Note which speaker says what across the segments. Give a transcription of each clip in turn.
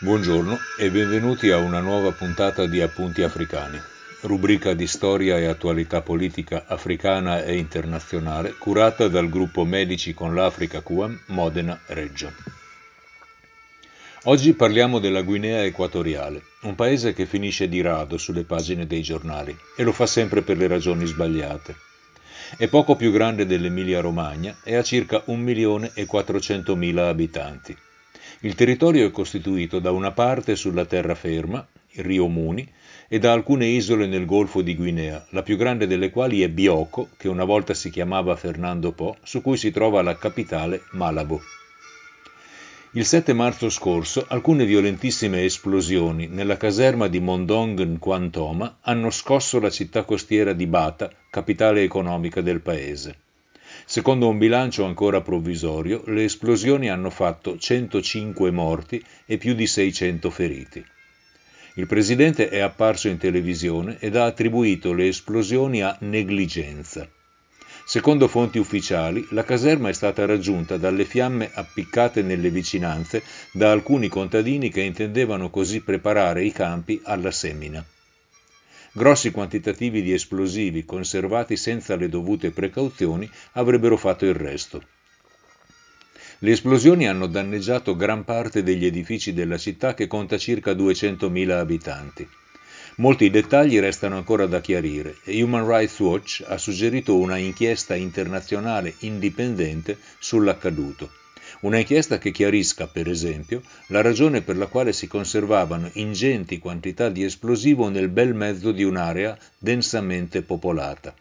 Speaker 1: Buongiorno e benvenuti a una nuova puntata di Appunti Africani, rubrica di storia e attualità politica africana e internazionale curata dal gruppo Medici con l'Africa QAM Modena Reggio. Oggi parliamo della Guinea Equatoriale, un paese che finisce di rado sulle pagine dei giornali e lo fa sempre per le ragioni sbagliate. È poco più grande dell'Emilia Romagna e ha circa 1.400.000 abitanti il territorio è costituito da una parte sulla terraferma, il Rio Muni, e da alcune isole nel Golfo di Guinea, la più grande delle quali è Bioko, che una volta si chiamava Fernando Po, su cui si trova la capitale Malabo. Il 7 marzo scorso alcune violentissime esplosioni nella caserma di Mondong Nquantoma hanno scosso la città costiera di Bata, capitale economica del paese. Secondo un bilancio ancora provvisorio, le esplosioni hanno fatto 105 morti e più di 600 feriti. Il presidente è apparso in televisione ed ha attribuito le esplosioni a negligenza. Secondo fonti ufficiali, la caserma è stata raggiunta dalle fiamme appiccate nelle vicinanze da alcuni contadini che intendevano così preparare i campi alla semina. Grossi quantitativi di esplosivi conservati senza le dovute precauzioni avrebbero fatto il resto. Le esplosioni hanno danneggiato gran parte degli edifici della città che conta circa 200.000 abitanti. Molti dettagli restano ancora da chiarire e Human Rights Watch ha suggerito una inchiesta internazionale indipendente sull'accaduto. Una inchiesta che chiarisca, per esempio, la ragione per la quale si conservavano ingenti quantità di esplosivo nel bel mezzo di un'area densamente popolata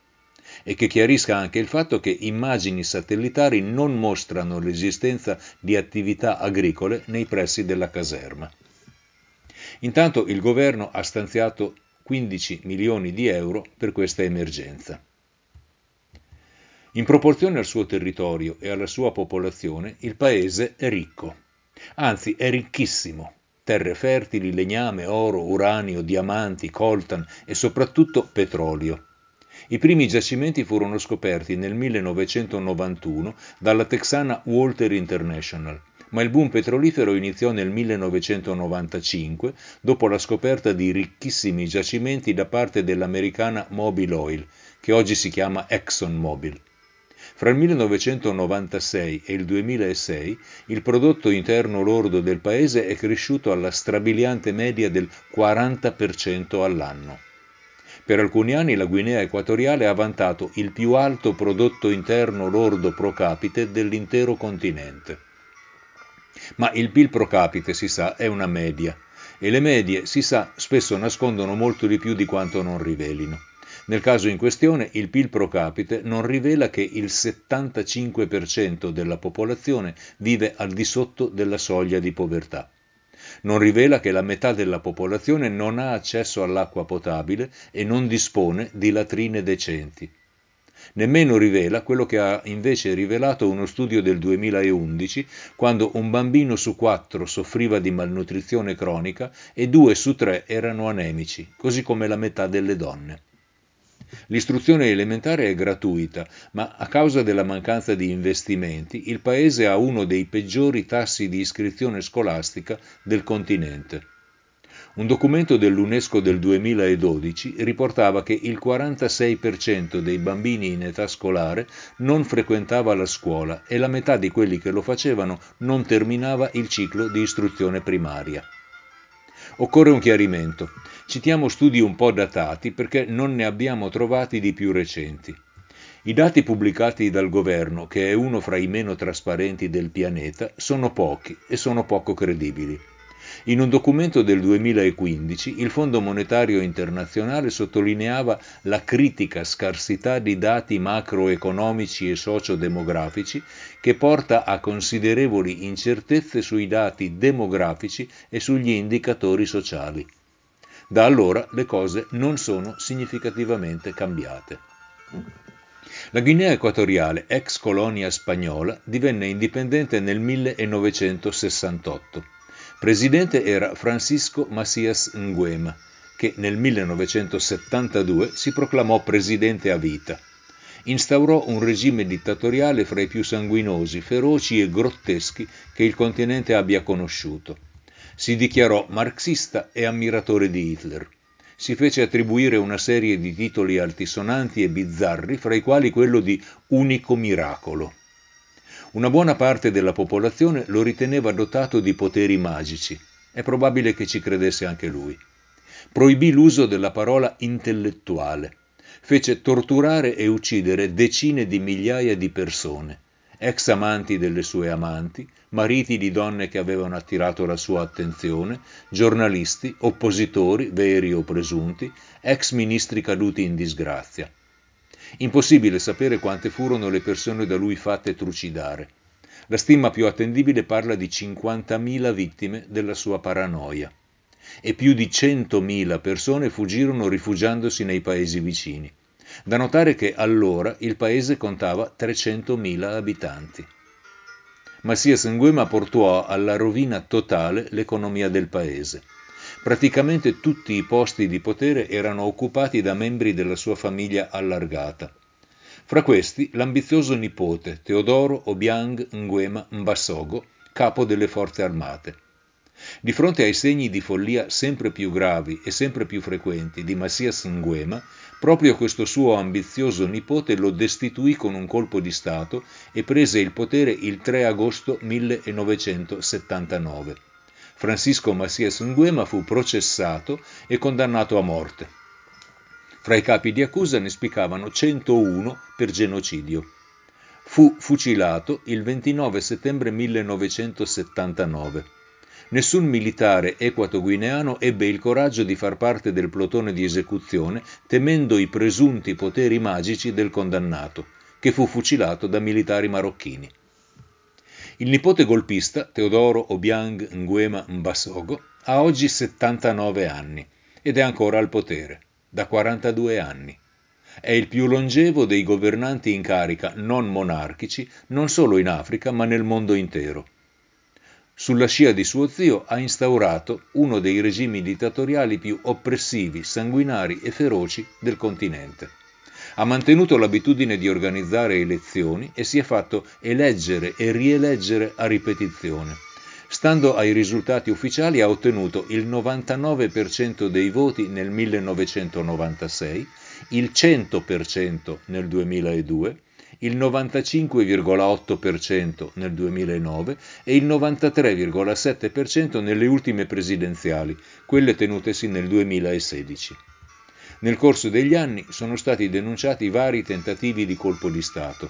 Speaker 1: e che chiarisca anche il fatto che immagini satellitari non mostrano l'esistenza di attività agricole nei pressi della caserma. Intanto il governo ha stanziato 15 milioni di euro per questa emergenza. In proporzione al suo territorio e alla sua popolazione, il paese è ricco, anzi è ricchissimo. Terre fertili, legname, oro, uranio, diamanti, coltan e soprattutto petrolio. I primi giacimenti furono scoperti nel 1991 dalla texana Walter International, ma il boom petrolifero iniziò nel 1995 dopo la scoperta di ricchissimi giacimenti da parte dell'americana Mobil Oil, che oggi si chiama ExxonMobil. Fra il 1996 e il 2006 il prodotto interno lordo del paese è cresciuto alla strabiliante media del 40% all'anno. Per alcuni anni la Guinea Equatoriale ha vantato il più alto prodotto interno lordo pro capite dell'intero continente. Ma il PIL pro capite, si sa, è una media e le medie, si sa, spesso nascondono molto di più di quanto non rivelino. Nel caso in questione il PIL pro capite non rivela che il 75% della popolazione vive al di sotto della soglia di povertà. Non rivela che la metà della popolazione non ha accesso all'acqua potabile e non dispone di latrine decenti. Nemmeno rivela quello che ha invece rivelato uno studio del 2011, quando un bambino su quattro soffriva di malnutrizione cronica e due su tre erano anemici, così come la metà delle donne. L'istruzione elementare è gratuita, ma a causa della mancanza di investimenti il Paese ha uno dei peggiori tassi di iscrizione scolastica del continente. Un documento dell'UNESCO del 2012 riportava che il 46% dei bambini in età scolare non frequentava la scuola e la metà di quelli che lo facevano non terminava il ciclo di istruzione primaria. Occorre un chiarimento. Citiamo studi un po' datati perché non ne abbiamo trovati di più recenti. I dati pubblicati dal governo, che è uno fra i meno trasparenti del pianeta, sono pochi e sono poco credibili. In un documento del 2015 il Fondo Monetario Internazionale sottolineava la critica scarsità di dati macroeconomici e sociodemografici che porta a considerevoli incertezze sui dati demografici e sugli indicatori sociali. Da allora le cose non sono significativamente cambiate. La Guinea Equatoriale, ex colonia spagnola, divenne indipendente nel 1968. Presidente era Francisco Macias Nguema, che nel 1972 si proclamò presidente a vita. Instaurò un regime dittatoriale fra i più sanguinosi, feroci e grotteschi che il continente abbia conosciuto. Si dichiarò marxista e ammiratore di Hitler. Si fece attribuire una serie di titoli altisonanti e bizzarri, fra i quali quello di unico miracolo. Una buona parte della popolazione lo riteneva dotato di poteri magici. È probabile che ci credesse anche lui. Proibì l'uso della parola intellettuale. Fece torturare e uccidere decine di migliaia di persone, ex amanti delle sue amanti, mariti di donne che avevano attirato la sua attenzione, giornalisti, oppositori, veri o presunti, ex ministri caduti in disgrazia. Impossibile sapere quante furono le persone da lui fatte trucidare. La stima più attendibile parla di 50.000 vittime della sua paranoia e più di 100.000 persone fuggirono rifugiandosi nei paesi vicini. Da notare che allora il paese contava 300.000 abitanti. Massias Nguema portò alla rovina totale l'economia del paese. Praticamente tutti i posti di potere erano occupati da membri della sua famiglia allargata. Fra questi l'ambizioso nipote Teodoro Obiang Nguema Mbasogo, capo delle forze armate. Di fronte ai segni di follia sempre più gravi e sempre più frequenti di Massias Nguema, proprio questo suo ambizioso nipote lo destituì con un colpo di Stato e prese il potere il 3 agosto 1979. Francisco Macias Nguema fu processato e condannato a morte. Fra i capi di accusa ne spiccavano 101 per genocidio. Fu fucilato il 29 settembre 1979. Nessun militare equatoguineano ebbe il coraggio di far parte del plotone di esecuzione temendo i presunti poteri magici del condannato, che fu fucilato da militari marocchini. Il nipote golpista, Teodoro Obiang Nguema Mbasogo, ha oggi 79 anni ed è ancora al potere, da 42 anni. È il più longevo dei governanti in carica non monarchici non solo in Africa ma nel mondo intero. Sulla scia di suo zio ha instaurato uno dei regimi dittatoriali più oppressivi, sanguinari e feroci del continente ha mantenuto l'abitudine di organizzare elezioni e si è fatto eleggere e rieleggere a ripetizione. Stando ai risultati ufficiali ha ottenuto il 99% dei voti nel 1996, il 100% nel 2002, il 95,8% nel 2009 e il 93,7% nelle ultime presidenziali, quelle tenutesi nel 2016. Nel corso degli anni sono stati denunciati vari tentativi di colpo di Stato,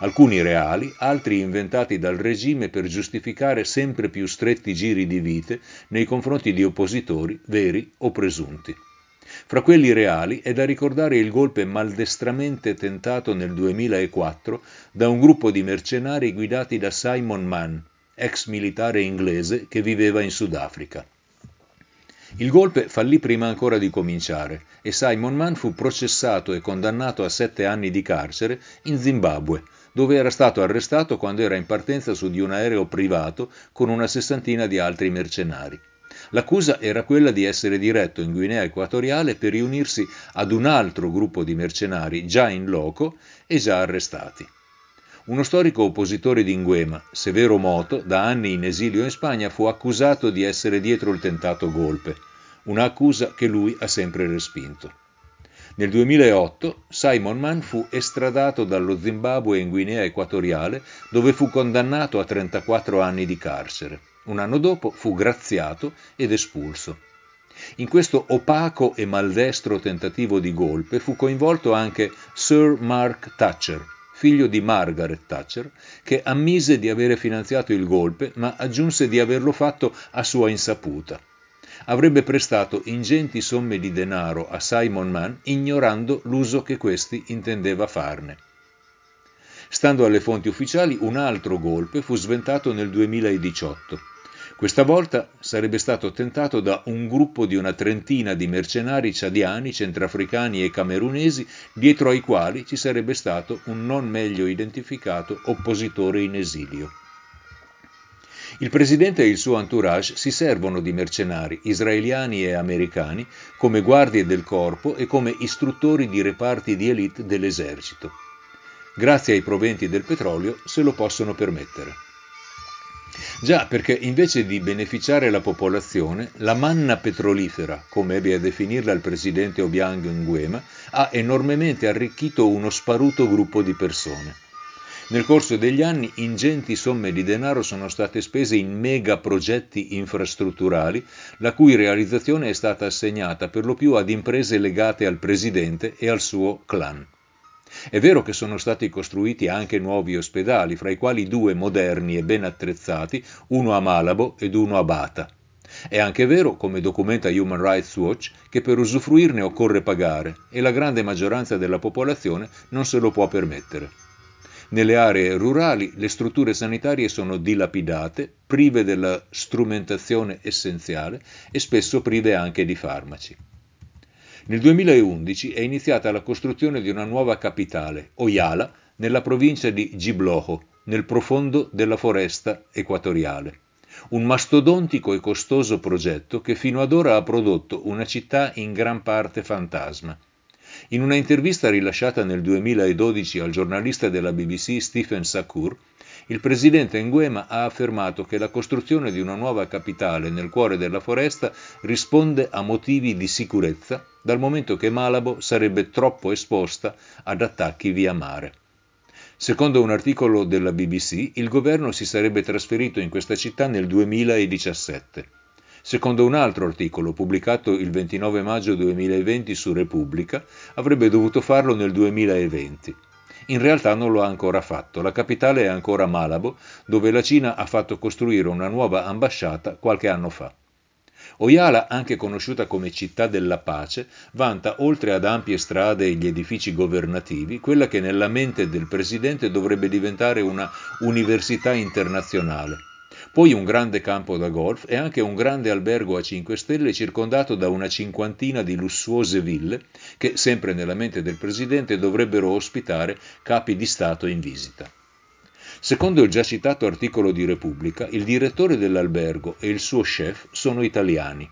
Speaker 1: alcuni reali, altri inventati dal regime per giustificare sempre più stretti giri di vite nei confronti di oppositori veri o presunti. Fra quelli reali è da ricordare il golpe maldestramente tentato nel 2004 da un gruppo di mercenari guidati da Simon Mann, ex militare inglese che viveva in Sudafrica. Il golpe fallì prima ancora di cominciare e Simon Mann fu processato e condannato a sette anni di carcere in Zimbabwe, dove era stato arrestato quando era in partenza su di un aereo privato con una sessantina di altri mercenari. L'accusa era quella di essere diretto in Guinea Equatoriale per riunirsi ad un altro gruppo di mercenari già in loco e già arrestati. Uno storico oppositore di Nguema, Severo Moto, da anni in esilio in Spagna, fu accusato di essere dietro il tentato golpe, un'accusa che lui ha sempre respinto. Nel 2008 Simon Mann fu estradato dallo Zimbabwe in Guinea Equatoriale, dove fu condannato a 34 anni di carcere. Un anno dopo fu graziato ed espulso. In questo opaco e maldestro tentativo di golpe fu coinvolto anche Sir Mark Thatcher, figlio di Margaret Thatcher, che ammise di avere finanziato il golpe, ma aggiunse di averlo fatto a sua insaputa. Avrebbe prestato ingenti somme di denaro a Simon Mann, ignorando l'uso che questi intendeva farne. Stando alle fonti ufficiali, un altro golpe fu sventato nel 2018 questa volta sarebbe stato tentato da un gruppo di una trentina di mercenari ciadiani, centrafricani e camerunesi, dietro ai quali ci sarebbe stato un non meglio identificato oppositore in esilio. Il presidente e il suo entourage si servono di mercenari israeliani e americani come guardie del corpo e come istruttori di reparti di elite dell'esercito. Grazie ai proventi del petrolio se lo possono permettere. Già, perché invece di beneficiare la popolazione, la manna petrolifera, come ebbe a definirla il presidente Obiang Nguema, ha enormemente arricchito uno sparuto gruppo di persone. Nel corso degli anni ingenti somme di denaro sono state spese in mega progetti infrastrutturali, la cui realizzazione è stata assegnata per lo più ad imprese legate al presidente e al suo clan. È vero che sono stati costruiti anche nuovi ospedali, fra i quali due moderni e ben attrezzati, uno a Malabo ed uno a Bata. È anche vero, come documenta Human Rights Watch, che per usufruirne occorre pagare e la grande maggioranza della popolazione non se lo può permettere. Nelle aree rurali le strutture sanitarie sono dilapidate, prive della strumentazione essenziale e spesso prive anche di farmaci. Nel 2011 è iniziata la costruzione di una nuova capitale, Oyala, nella provincia di Giblojo, nel profondo della foresta equatoriale. Un mastodontico e costoso progetto che fino ad ora ha prodotto una città in gran parte fantasma. In una intervista rilasciata nel 2012 al giornalista della BBC Stephen Sakur, il presidente Nguema ha affermato che la costruzione di una nuova capitale nel cuore della foresta risponde a motivi di sicurezza, dal momento che Malabo sarebbe troppo esposta ad attacchi via mare. Secondo un articolo della BBC, il governo si sarebbe trasferito in questa città nel 2017. Secondo un altro articolo pubblicato il 29 maggio 2020 su Repubblica, avrebbe dovuto farlo nel 2020. In realtà non lo ha ancora fatto. La capitale è ancora Malabo, dove la Cina ha fatto costruire una nuova ambasciata qualche anno fa. Oyala, anche conosciuta come città della pace, vanta, oltre ad ampie strade e gli edifici governativi, quella che nella mente del presidente dovrebbe diventare una università internazionale poi un grande campo da golf e anche un grande albergo a 5 stelle circondato da una cinquantina di lussuose ville che, sempre nella mente del presidente, dovrebbero ospitare capi di Stato in visita. Secondo il già citato articolo di Repubblica, il direttore dell'albergo e il suo chef sono italiani.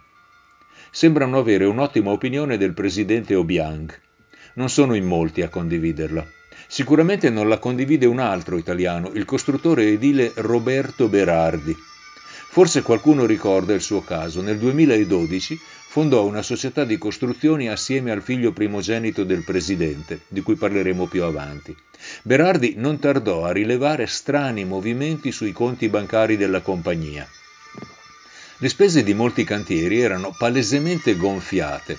Speaker 1: Sembrano avere un'ottima opinione del presidente Obiang. Non sono in molti a condividerla. Sicuramente non la condivide un altro italiano, il costruttore edile Roberto Berardi. Forse qualcuno ricorda il suo caso. Nel 2012 fondò una società di costruzioni assieme al figlio primogenito del presidente, di cui parleremo più avanti. Berardi non tardò a rilevare strani movimenti sui conti bancari della compagnia. Le spese di molti cantieri erano palesemente gonfiate,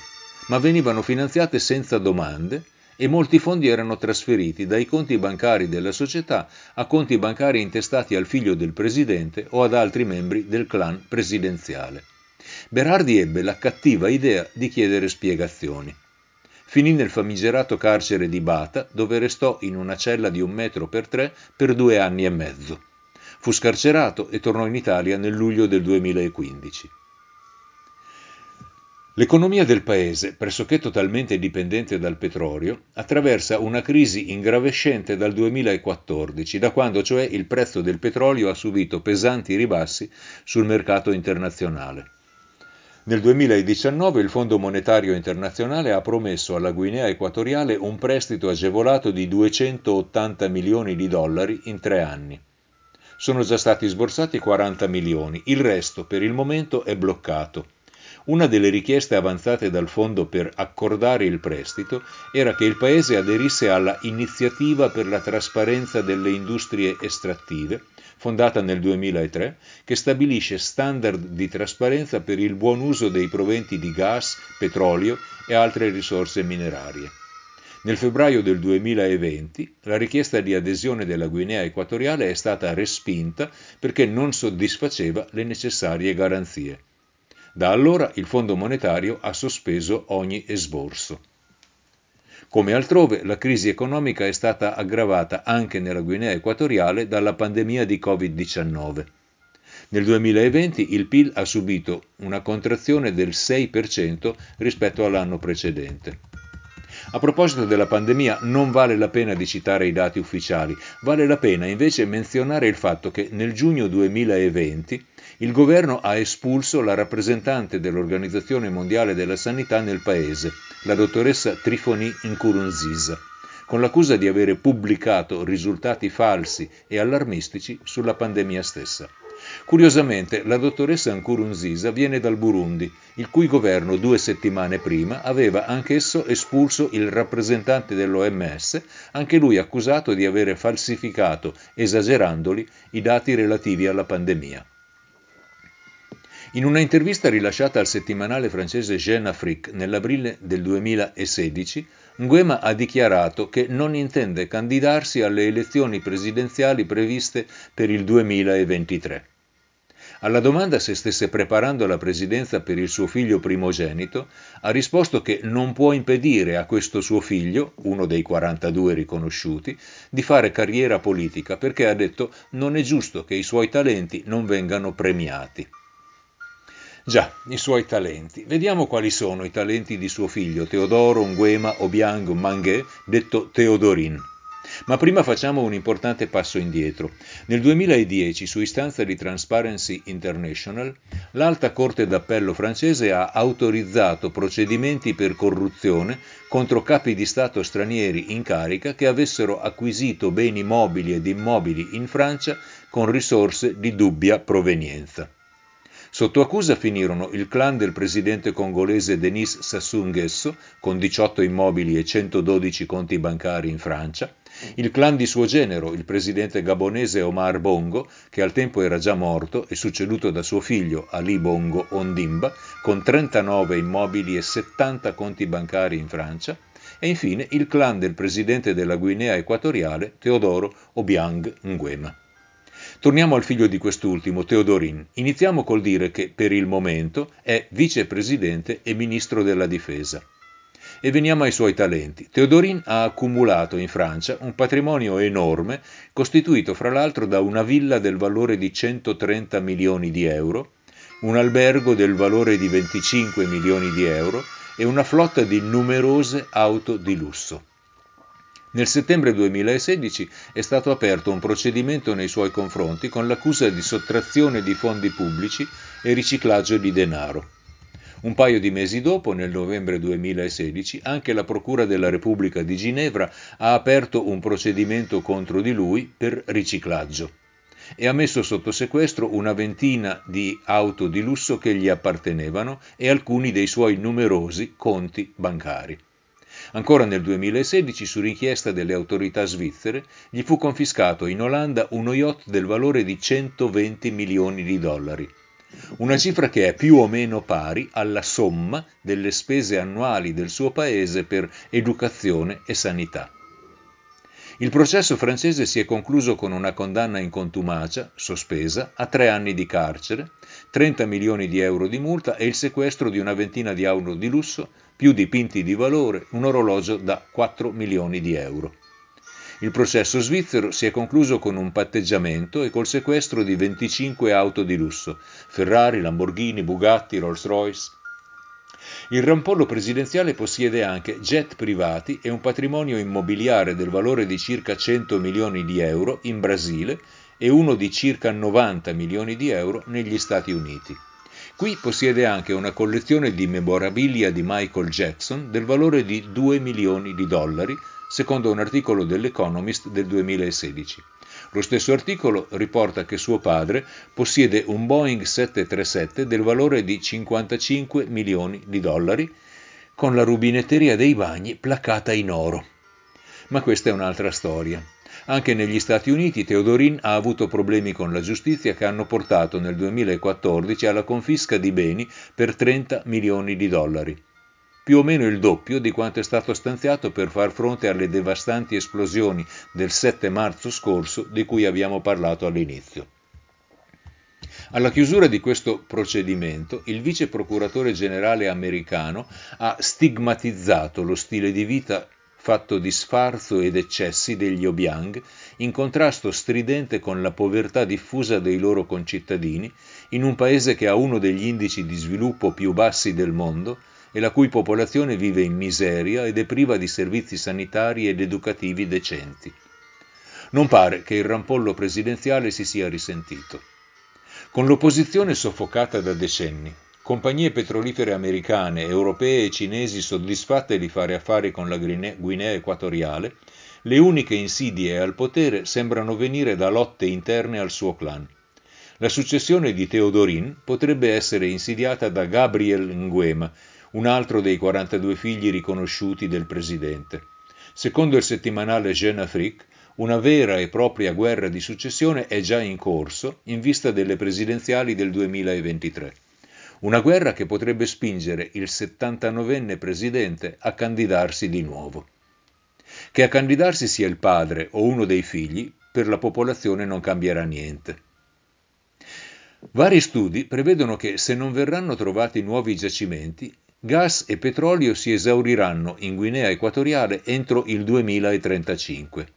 Speaker 1: ma venivano finanziate senza domande e molti fondi erano trasferiti dai conti bancari della società a conti bancari intestati al figlio del presidente o ad altri membri del clan presidenziale. Berardi ebbe la cattiva idea di chiedere spiegazioni. Finì nel famigerato carcere di Bata, dove restò in una cella di un metro per tre per due anni e mezzo. Fu scarcerato e tornò in Italia nel luglio del 2015. L'economia del paese, pressoché totalmente dipendente dal petrolio, attraversa una crisi ingravescente dal 2014, da quando cioè il prezzo del petrolio ha subito pesanti ribassi sul mercato internazionale. Nel 2019 il Fondo Monetario Internazionale ha promesso alla Guinea Equatoriale un prestito agevolato di 280 milioni di dollari in tre anni. Sono già stati sborsati 40 milioni, il resto per il momento è bloccato. Una delle richieste avanzate dal fondo per accordare il prestito era che il Paese aderisse alla Iniziativa per la trasparenza delle industrie estrattive, fondata nel 2003, che stabilisce standard di trasparenza per il buon uso dei proventi di gas, petrolio e altre risorse minerarie. Nel febbraio del 2020 la richiesta di adesione della Guinea Equatoriale è stata respinta perché non soddisfaceva le necessarie garanzie. Da allora il Fondo monetario ha sospeso ogni esborso. Come altrove, la crisi economica è stata aggravata anche nella Guinea Equatoriale dalla pandemia di Covid-19. Nel 2020 il PIL ha subito una contrazione del 6% rispetto all'anno precedente. A proposito della pandemia, non vale la pena di citare i dati ufficiali, vale la pena invece menzionare il fatto che nel giugno 2020 il governo ha espulso la rappresentante dell'Organizzazione Mondiale della Sanità nel paese, la dottoressa Trifoni Nkurunziza, con l'accusa di avere pubblicato risultati falsi e allarmistici sulla pandemia stessa. Curiosamente, la dottoressa Nkurunziza viene dal Burundi, il cui governo due settimane prima aveva anch'esso espulso il rappresentante dell'OMS, anche lui accusato di avere falsificato, esagerandoli, i dati relativi alla pandemia. In una intervista rilasciata al settimanale francese Jeune Afrique nell'aprile del 2016, Nguema ha dichiarato che non intende candidarsi alle elezioni presidenziali previste per il 2023. Alla domanda se stesse preparando la presidenza per il suo figlio primogenito, ha risposto che non può impedire a questo suo figlio, uno dei 42 riconosciuti, di fare carriera politica perché ha detto non è giusto che i suoi talenti non vengano premiati. Già, i suoi talenti. Vediamo quali sono i talenti di suo figlio Teodoro Nguema Obiang Mangue, detto Teodorin. Ma prima facciamo un importante passo indietro. Nel 2010, su istanza di Transparency International, l'Alta Corte d'Appello francese ha autorizzato procedimenti per corruzione contro capi di Stato stranieri in carica che avessero acquisito beni mobili ed immobili in Francia con risorse di dubbia provenienza. Sotto accusa finirono il clan del presidente congolese Denis Sassou Nguesso, con 18 immobili e 112 conti bancari in Francia, il clan di suo genero, il presidente gabonese Omar Bongo, che al tempo era già morto e succeduto da suo figlio Ali Bongo Ondimba, con 39 immobili e 70 conti bancari in Francia, e infine il clan del presidente della Guinea Equatoriale Teodoro Obiang Nguema. Torniamo al figlio di quest'ultimo, Teodorin. Iniziamo col dire che per il momento è vicepresidente e ministro della difesa. E veniamo ai suoi talenti. Teodorin ha accumulato in Francia un patrimonio enorme, costituito fra l'altro da una villa del valore di 130 milioni di euro, un albergo del valore di 25 milioni di euro e una flotta di numerose auto di lusso. Nel settembre 2016 è stato aperto un procedimento nei suoi confronti con l'accusa di sottrazione di fondi pubblici e riciclaggio di denaro. Un paio di mesi dopo, nel novembre 2016, anche la Procura della Repubblica di Ginevra ha aperto un procedimento contro di lui per riciclaggio e ha messo sotto sequestro una ventina di auto di lusso che gli appartenevano e alcuni dei suoi numerosi conti bancari. Ancora nel 2016, su richiesta delle autorità svizzere, gli fu confiscato in Olanda uno yacht del valore di 120 milioni di dollari. Una cifra che è più o meno pari alla somma delle spese annuali del suo paese per educazione e sanità. Il processo francese si è concluso con una condanna in contumacia, sospesa, a tre anni di carcere, 30 milioni di euro di multa e il sequestro di una ventina di auto di lusso, più dipinti di valore, un orologio da 4 milioni di euro. Il processo svizzero si è concluso con un patteggiamento e col sequestro di 25 auto di lusso, Ferrari, Lamborghini, Bugatti, Rolls-Royce, il rampollo presidenziale possiede anche jet privati e un patrimonio immobiliare del valore di circa 100 milioni di euro in Brasile e uno di circa 90 milioni di euro negli Stati Uniti. Qui possiede anche una collezione di memorabilia di Michael Jackson del valore di 2 milioni di dollari, secondo un articolo dell'Economist del 2016. Lo stesso articolo riporta che suo padre possiede un Boeing 737 del valore di 55 milioni di dollari, con la rubinetteria dei bagni placata in oro. Ma questa è un'altra storia. Anche negli Stati Uniti Teodorin ha avuto problemi con la giustizia che hanno portato nel 2014 alla confisca di beni per 30 milioni di dollari più o meno il doppio di quanto è stato stanziato per far fronte alle devastanti esplosioni del 7 marzo scorso di cui abbiamo parlato all'inizio. Alla chiusura di questo procedimento, il vice procuratore generale americano ha stigmatizzato lo stile di vita fatto di sfarzo ed eccessi degli Obiang, in contrasto stridente con la povertà diffusa dei loro concittadini, in un paese che ha uno degli indici di sviluppo più bassi del mondo, e la cui popolazione vive in miseria ed è priva di servizi sanitari ed educativi decenti. Non pare che il rampollo presidenziale si sia risentito. Con l'opposizione soffocata da decenni, compagnie petrolifere americane, europee e cinesi soddisfatte di fare affari con la Guinea Equatoriale, le uniche insidie al potere sembrano venire da lotte interne al suo clan. La successione di Teodorin potrebbe essere insidiata da Gabriel Nguema, un altro dei 42 figli riconosciuti del presidente. Secondo il settimanale Jeune Afrique, una vera e propria guerra di successione è già in corso in vista delle presidenziali del 2023. Una guerra che potrebbe spingere il 79enne presidente a candidarsi di nuovo. Che a candidarsi sia il padre o uno dei figli, per la popolazione non cambierà niente. Vari studi prevedono che se non verranno trovati nuovi giacimenti, gas e petrolio si esauriranno in Guinea Equatoriale entro il 2035.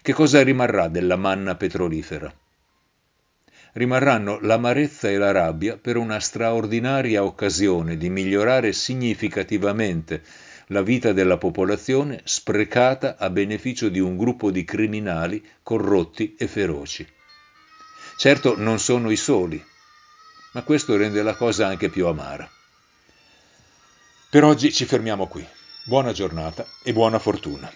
Speaker 1: Che cosa rimarrà della manna petrolifera? Rimarranno l'amarezza e la rabbia per una straordinaria occasione di migliorare significativamente la vita della popolazione sprecata a beneficio di un gruppo di criminali corrotti e feroci. Certo non sono i soli, ma questo rende la cosa anche più amara. Per oggi ci fermiamo qui. Buona giornata e buona fortuna.